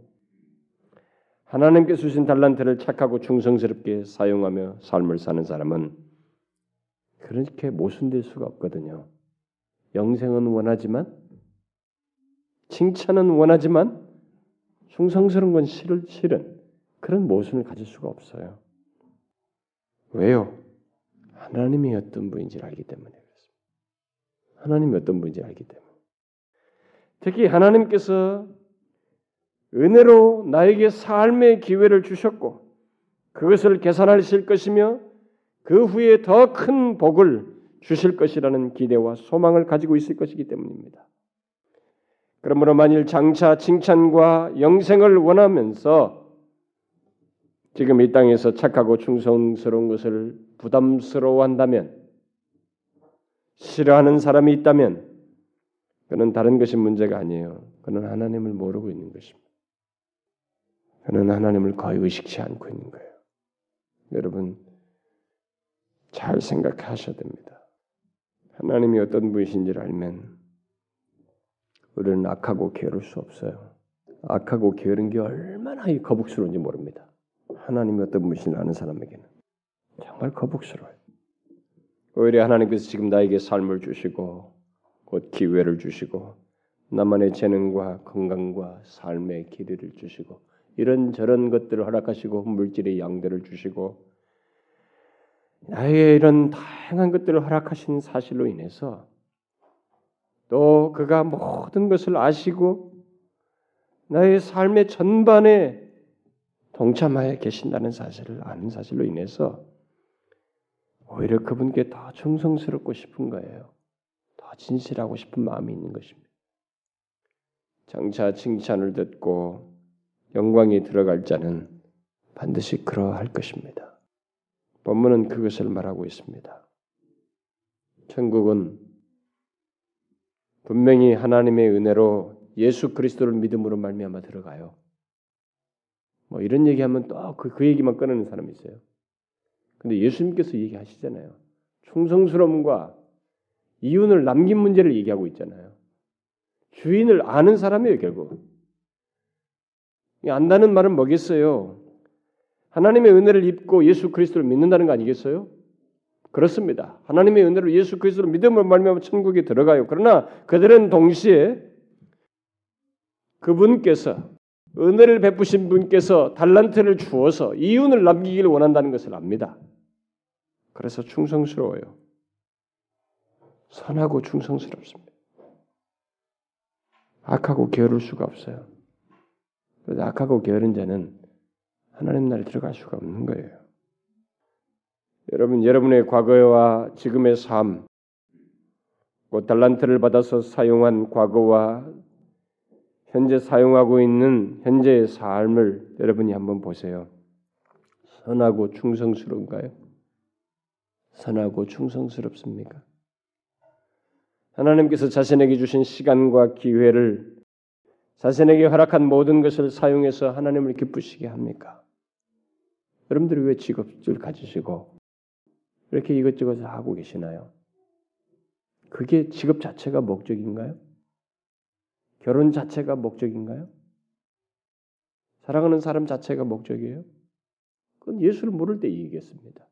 A: 하나님께 주신 달란트를 착하고 충성스럽게 사용하며 삶을 사는 사람은 그렇게 모순될 수가 없거든요. 영생은 원하지만 칭찬은 원하지만 충성스러운 건 싫은, 싫은 그런 모순을 가질 수가 없어요. 왜요? 하나님이 어떤 분인지를 알기 때문에 그렇습니다. 하나님이 어떤 분인지 알기 때문에. 특히 하나님께서 은혜로 나에게 삶의 기회를 주셨고 그것을 계산하실 것이며 그 후에 더 큰 복을 주실 것이라는 기대와 소망을 가지고 있을 것이기 때문입니다. 그러므로 만일 장차 칭찬과 영생을 원하면서 지금 이 땅에서 착하고 충성스러운 것을 부담스러워한다면 싫어하는 사람이 있다면 그는 다른 것이 문제가 아니에요. 그는 하나님을 모르고 있는 것입니다. 그는 하나님을 거의 의식치 않고 있는 거예요. 여러분 잘 생각하셔야 됩니다. 하나님이 어떤 분이신지를 알면 우리는 악하고 게으를 수 없어요. 악하고 게으른 게 얼마나 거북스러운지 모릅니다. 하나님이 어떤 분이신지 아는 사람에게는 정말 거북스러워요. 오히려 하나님께서 지금 나에게 삶을 주시고 곧 기회를 주시고 나만의 재능과 건강과 삶의 길이를 주시고 이런 저런 것들을 허락하시고 물질의 양들을 주시고 나에게 이런 다양한 것들을 허락하신 사실로 인해서 또 그가 모든 것을 아시고 나의 삶의 전반에 동참하여 계신다는 사실을 아는 사실로 인해서 오히려 그분께 더 충성스럽고 싶은 거예요. 더 진실하고 싶은 마음이 있는 것입니다. 장차 칭찬을 듣고 영광이 들어갈 자는 반드시 그러할 것입니다. 본문은 그것을 말하고 있습니다. 천국은 분명히 하나님의 은혜로 예수 그리스도를 믿음으로 말미암아 들어가요. 뭐 이런 얘기하면 또그 그 얘기만 꺼내는 사람이 있어요. 근데 예수님께서 얘기하시잖아요. 충성스러움과 이윤을 남긴 문제를 얘기하고 있잖아요. 주인을 아는 사람이에요, 결국. 안다는 말은 뭐겠어요? 하나님의 은혜를 입고 예수 그리스도를 믿는다는 거 아니겠어요? 그렇습니다. 하나님의 은혜로 예수 그리스도를 믿음을 말미암아 천국에 들어가요. 그러나 그들은 동시에 그분께서 은혜를 베푸신 분께서 달란트를 주어서 이윤을 남기기를 원한다는 것을 압니다. 그래서 충성스러워요. 선하고 충성스럽습니다. 악하고 게으를 수가 없어요. 그래서 악하고 게으른 자는 하나님 나라에 들어갈 수가 없는 거예요. 여러분, 여러분의 과거와 지금의 삶, 그 달란트를 받아서 사용한 과거와 현재 사용하고 있는 현재의 삶을 여러분이 한번 보세요. 선하고 충성스러운가요? 선하고 충성스럽습니까? 하나님께서 자신에게 주신 시간과 기회를 자신에게 허락한 모든 것을 사용해서 하나님을 기쁘시게 합니까? 여러분들이 왜 직업을 가지시고 이렇게 이것저것 하고 계시나요? 그게 직업 자체가 목적인가요? 결혼 자체가 목적인가요? 사랑하는 사람 자체가 목적이에요? 그건 예수를 모를 때 얘기겠습니다.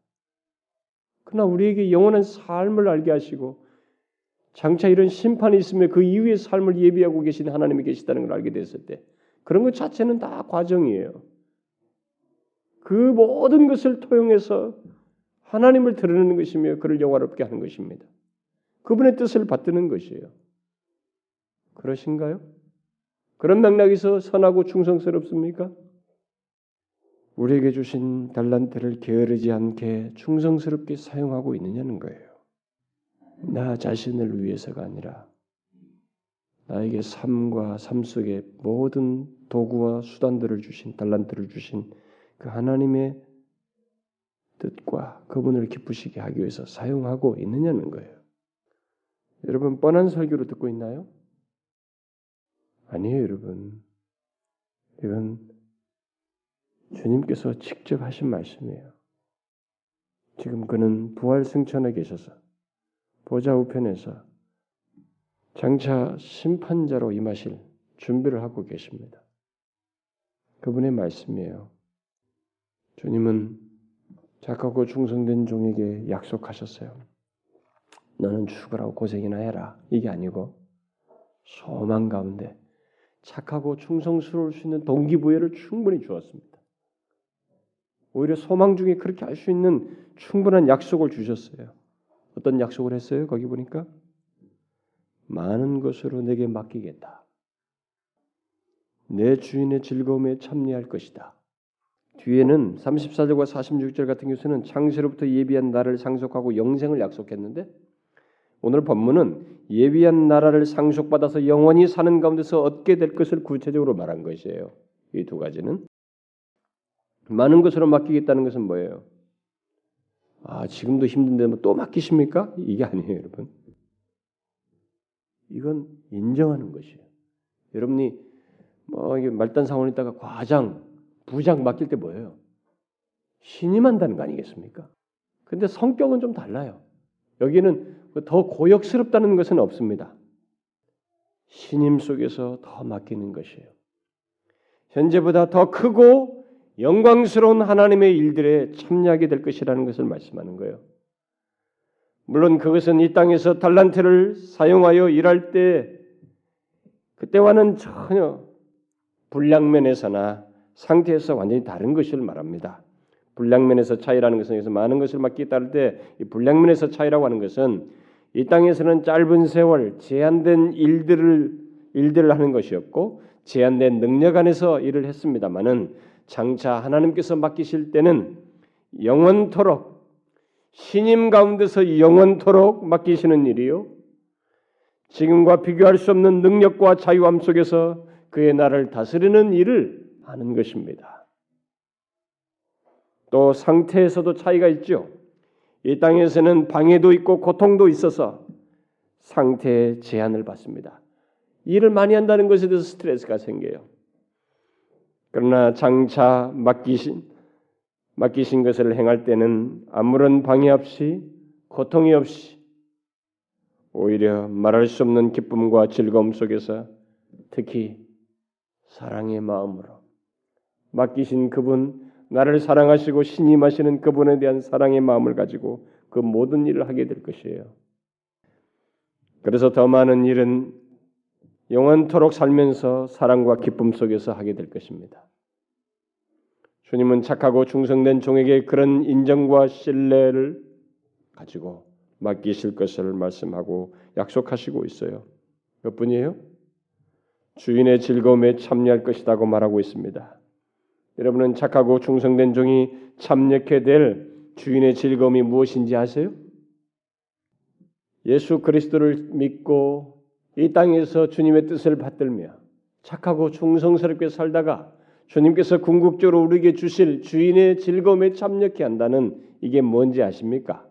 A: 그러나 우리에게 영원한 삶을 알게 하시고 장차 이런 심판이 있으면 그 이후의 삶을 예비하고 계신 하나님이 계시다는 걸 알게 됐을 때 그런 것 자체는 다 과정이에요. 그 모든 것을 통해서 하나님을 드러내는 것이며 그를 영화롭게 하는 것입니다. 그분의 뜻을 받드는 것이에요. 그러신가요? 그런 맥락에서 선하고 충성스럽습니까? 우리에게 주신 달란트를 게으르지 않게 충성스럽게 사용하고 있느냐는 거예요. 나 자신을 위해서가 아니라 나에게 삶과 삶 속에 모든 도구와 수단들을 주신 달란트를 주신 그 하나님의 뜻과 그분을 기쁘시게 하기 위해서 사용하고 있느냐는 거예요. 여러분 뻔한 설교로 듣고 있나요? 아니에요, 여러분. 이건 주님께서 직접 하신 말씀이에요. 지금 그는 부활 승천에 계셔서 보좌 우편에서 장차 심판자로 임하실 준비를 하고 계십니다. 그분의 말씀이에요. 주님은 착하고 충성된 종에게 약속하셨어요. 너는 죽으라고 고생이나 해라. 이게 아니고 소망 가운데 착하고 충성스러울 수 있는 동기부여를 충분히 주었습니다. 오히려 소망 중에 그렇게 할 수 있는 충분한 약속을 주셨어요. 어떤 약속을 했어요? 거기 보니까 많은 것으로 내게 맡기겠다. 내 주인의 즐거움에 참여할 것이다. 뒤에는 34절과 46절 같은 경우는 창세로부터 예비한 나를 상속하고 영생을 약속했는데 오늘 본문은 예비한 나라를 상속받아서 영원히 사는 가운데서 얻게 될 것을 구체적으로 말한 것이에요. 이 두 가지는 많은 것으로 맡기겠다는 것은 뭐예요? 아 지금도 힘든데 뭐또 맡기십니까? 이게 아니에요, 여러분. 이건 인정하는 것이에요. 여러분이 뭐 말단 상원에 있다가 과장, 부장 맡길 때 뭐예요? 신임한다는 거 아니겠습니까? 근데 성격은 좀 달라요. 여기는 더 고역스럽다는 것은 없습니다. 신임 속에서 더 맡기는 것이에요. 현재보다 더 크고 영광스러운 하나님의 일들에 참여하게 될 것이라는 것을 말씀하는 거예요. 물론 그것은 이 땅에서 달란트를 사용하여 일할 때 그때와는 전혀 불량면에서나 상태에서 완전히 다른 것을 말합니다. 불량면에서 차이라는 것은 여기서 많은 것을 맡기 따를 때 이 불량면에서 차이라고 하는 것은 이 땅에서는 짧은 세월 제한된 일들을 일들을 하는 것이었고 제한된 능력 안에서 일을 했습니다마는 장차 하나님께서 맡기실 때는 영원토록 신임 가운데서 영원토록 맡기시는 일이요 지금과 비교할 수 없는 능력과 자유함 속에서 그의 나를 다스리는 일을 하는 것입니다. 또 상태에서도 차이가 있죠. 이 땅에서는 방해도 있고 고통도 있어서 상태에 제한을 받습니다. 일을 많이 한다는 것에 대해서 스트레스가 생겨요. 그러나 장차 맡기신 맡기신 것을 행할 때는 아무런 방해 없이 고통이 없이 오히려 말할 수 없는 기쁨과 즐거움 속에서 특히 사랑의 마음으로 맡기신 그분 나를 사랑하시고 신임하시는 그분에 대한 사랑의 마음을 가지고 그 모든 일을 하게 될 것이에요. 그래서 더 많은 일은 영원토록 살면서 사랑과 기쁨 속에서 하게 될 것입니다. 주님은 착하고 충성된 종에게 그런 인정과 신뢰를 가지고 맡기실 것을 말씀하고 약속하시고 있어요. 몇 분이에요? 주인의 즐거움에 참여할 것이라고 말하고 있습니다. 여러분은 착하고 충성된 종이 참여케 될 주인의 즐거움이 무엇인지 아세요? 예수 그리스도를 믿고 이 땅에서 주님의 뜻을 받들며 착하고 충성스럽게 살다가 주님께서 궁극적으로 우리에게 주실 주인의 즐거움에 참여케 한다는 이게 뭔지 아십니까?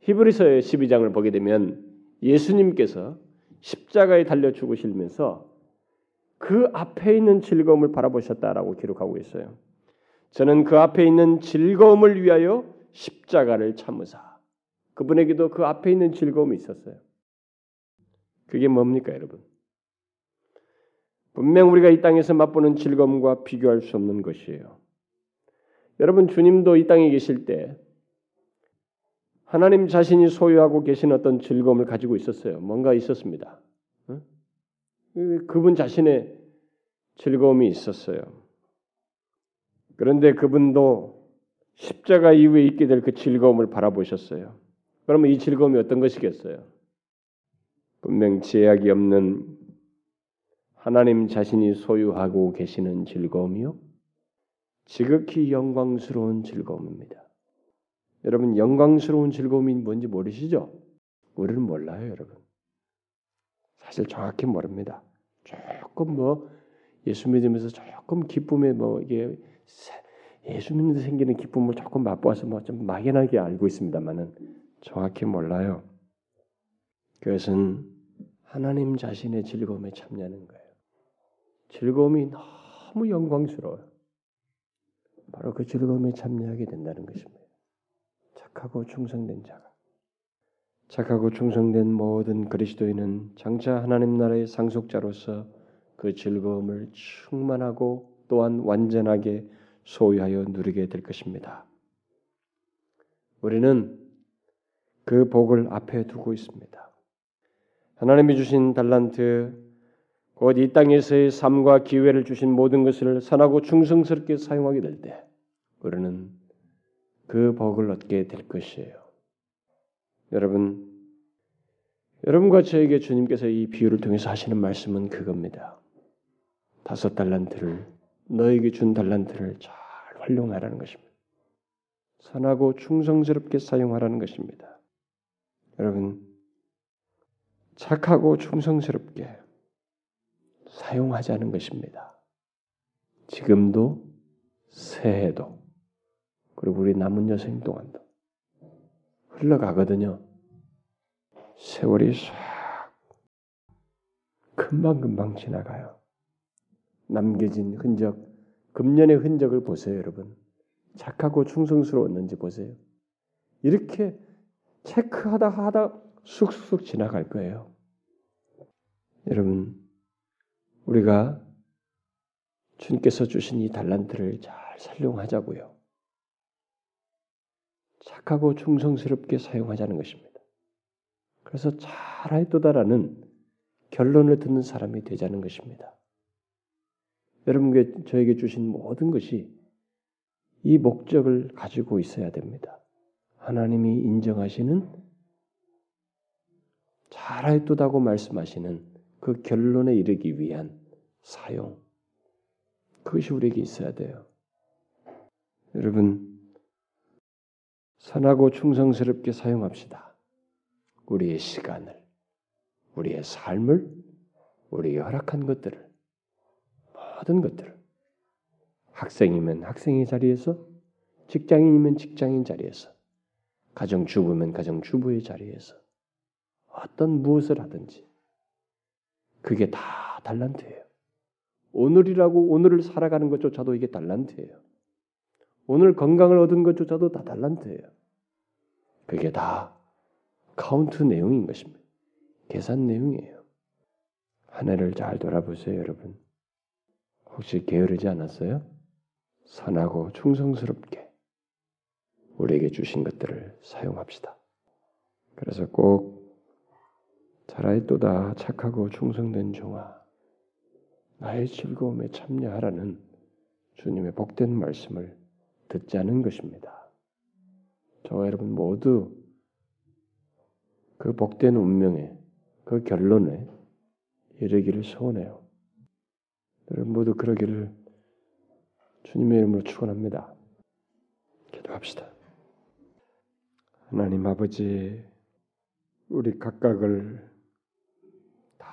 A: 히브리서의 12장을 보게 되면 예수님께서 십자가에 달려 죽으시면서 그 앞에 있는 즐거움을 바라보셨다라고 기록하고 있어요. 저는 그 앞에 있는 즐거움을 위하여 십자가를 참으사. 그분에게도 그 앞에 있는 즐거움이 있었어요. 그게 뭡니까, 여러분? 분명 우리가 이 땅에서 맛보는 즐거움과 비교할 수 없는 것이에요. 여러분, 주님도 이 땅에 계실 때 하나님 자신이 소유하고 계신 어떤 즐거움을 가지고 있었어요. 뭔가 있었습니다. 그분 자신의 즐거움이 있었어요. 그런데 그분도 십자가 이후에 있게 될 그 즐거움을 바라보셨어요. 그러면 이 즐거움이 어떤 것이겠어요? 분명 제약이 없는 하나님 자신이 소유하고 계시는 즐거움이요. 지극히 영광스러운 즐거움입니다. 여러분 영광스러운 즐거움이 뭔지 모르시죠? 우리는 몰라요, 여러분. 사실 정확히 모릅니다. 조금 뭐 예수 믿으면서 조금 기쁨에 뭐 이게 예수 믿는데 생기는 기쁨을 조금 맛보아서 뭐 좀 막연하게 알고 있습니다만은 정확히 몰라요. 그것은 하나님 자신의 즐거움에 참여하는 거예요. 즐거움이 너무 영광스러워요. 바로 그 즐거움에 참여하게 된다는 것입니다. 착하고 충성된 자가. 착하고 충성된 모든 그리스도인은 장차 하나님 나라의 상속자로서 그 즐거움을 충만하고 또한 완전하게 소유하여 누리게 될 것입니다. 우리는 그 복을 앞에 두고 있습니다. 하나님이 주신 달란트, 곧 이 땅에서의 삶과 기회를 주신 모든 것을 선하고 충성스럽게 사용하게 될 때, 우리는 그 복을 얻게 될 것이에요. 여러분, 여러분과 저에게 주님께서 이 비유를 통해서 하시는 말씀은 그겁니다. 다섯 달란트를 너에게 준 달란트를 잘 활용하라는 것입니다. 선하고 충성스럽게 사용하라는 것입니다. 여러분 착하고 충성스럽게 사용하자는 것입니다. 지금도 새해도 그리고 우리 남은 여생 동안도 흘러가거든요. 세월이 싹 금방금방 지나가요. 남겨진 흔적, 금년의 흔적을 보세요, 여러분. 착하고 충성스러웠는지 보세요. 이렇게 체크하다 하다 쑥쑥 지나갈 거예요. 여러분, 우리가 주님께서 주신 이 달란트를 잘 활용하자고요. 착하고 충성스럽게 사용하자는 것입니다. 그래서 잘하였도다라는 결론을 듣는 사람이 되자는 것입니다. 여러분께 저에게 주신 모든 것이 이 목적을 가지고 있어야 됩니다. 하나님이 인정하시는 잘하였도다고 말씀하시는 그 결론에 이르기 위한 사용 그것이 우리에게 있어야 돼요. 여러분 선하고 충성스럽게 사용합시다. 우리의 시간을, 우리의 삶을, 우리에게 허락한 것들을, 모든 것들을. 학생이면 학생의 자리에서, 직장인이면 직장인 자리에서, 가정주부면 가정주부의 자리에서, 어떤 무엇을 하든지, 그게 다 달란트예요. 오늘이라고 오늘을 살아가는 것조차도 이게 달란트예요. 오늘 건강을 얻은 것조차도 다 달란트예요. 그게 다 카운트 내용인 것입니다. 계산 내용이에요. 한 해를 잘 돌아보세요, 여러분. 혹시 게으르지 않았어요? 선하고 충성스럽게 우리에게 주신 것들을 사용합시다. 그래서 꼭 잘하였도다 착하고 충성된 종아 나의 즐거움에 참여하라는 주님의 복된 말씀을 듣자는 것입니다. 저와 여러분 모두 그 복된 운명에 그 결론에 이르기를 소원해요. 여러분 모두 그러기를 주님의 이름으로 축원합니다. 기도합시다. 하나님 아버지 우리 각각을 다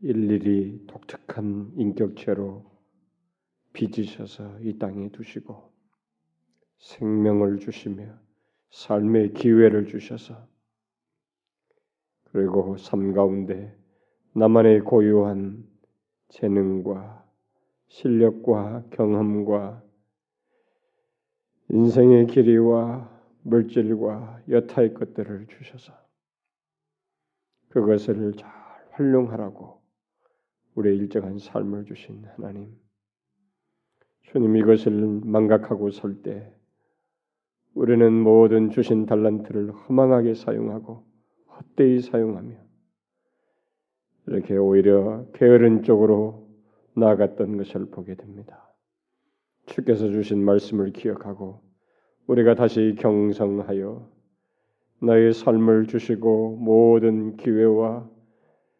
A: 일일이 독특한 인격체로 빚으셔서 이 땅에 두시고 생명을 주시며 삶의 기회를 주셔서 그리고 삶 가운데 나만의 고유한 재능과 실력과 경험과 인생의 길이와 물질과 여타의 것들을 주셔서 그것을 잘 활용하라고 우리의 일정한 삶을 주신 하나님 주님 이것을 망각하고 설 때 우리는 모든 주신 달란트를 허망하게 사용하고 헛되이 사용하며 이렇게 오히려 게으른 쪽으로 나아갔던 것을 보게 됩니다. 주께서 주신 말씀을 기억하고 우리가 다시 경성하여 나의 삶을 주시고 모든 기회와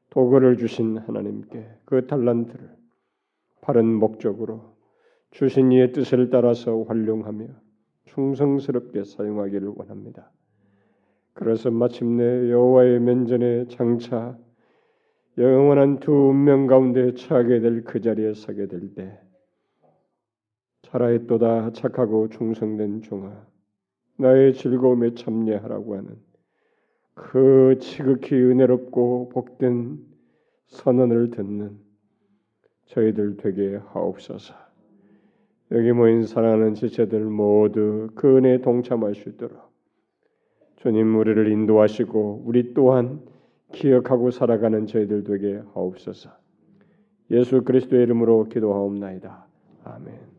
A: 도구를 주신 하나님께 그 달란트를 바른 목적으로 주신 이의 뜻을 따라서 활용하며 충성스럽게 사용하기를 원합니다. 그래서 마침내 여호와의 면전에 장차 영원한 두 운명 가운데 처하게 될 그 자리에 서게 될 때 차라리또다 착하고 충성된 종아 나의 즐거움에 참여하라고 하는 그 지극히 은혜롭고 복된 선언을 듣는 저희들 되게 하옵소서. 여기 모인 사랑하는 지체들 모두 그 은혜에 동참할 수 있도록 주님 우리를 인도하시고 우리 또한 기억하고 살아가는 저희들 되게 하옵소서. 예수 그리스도의 이름으로 기도하옵나이다. 아멘.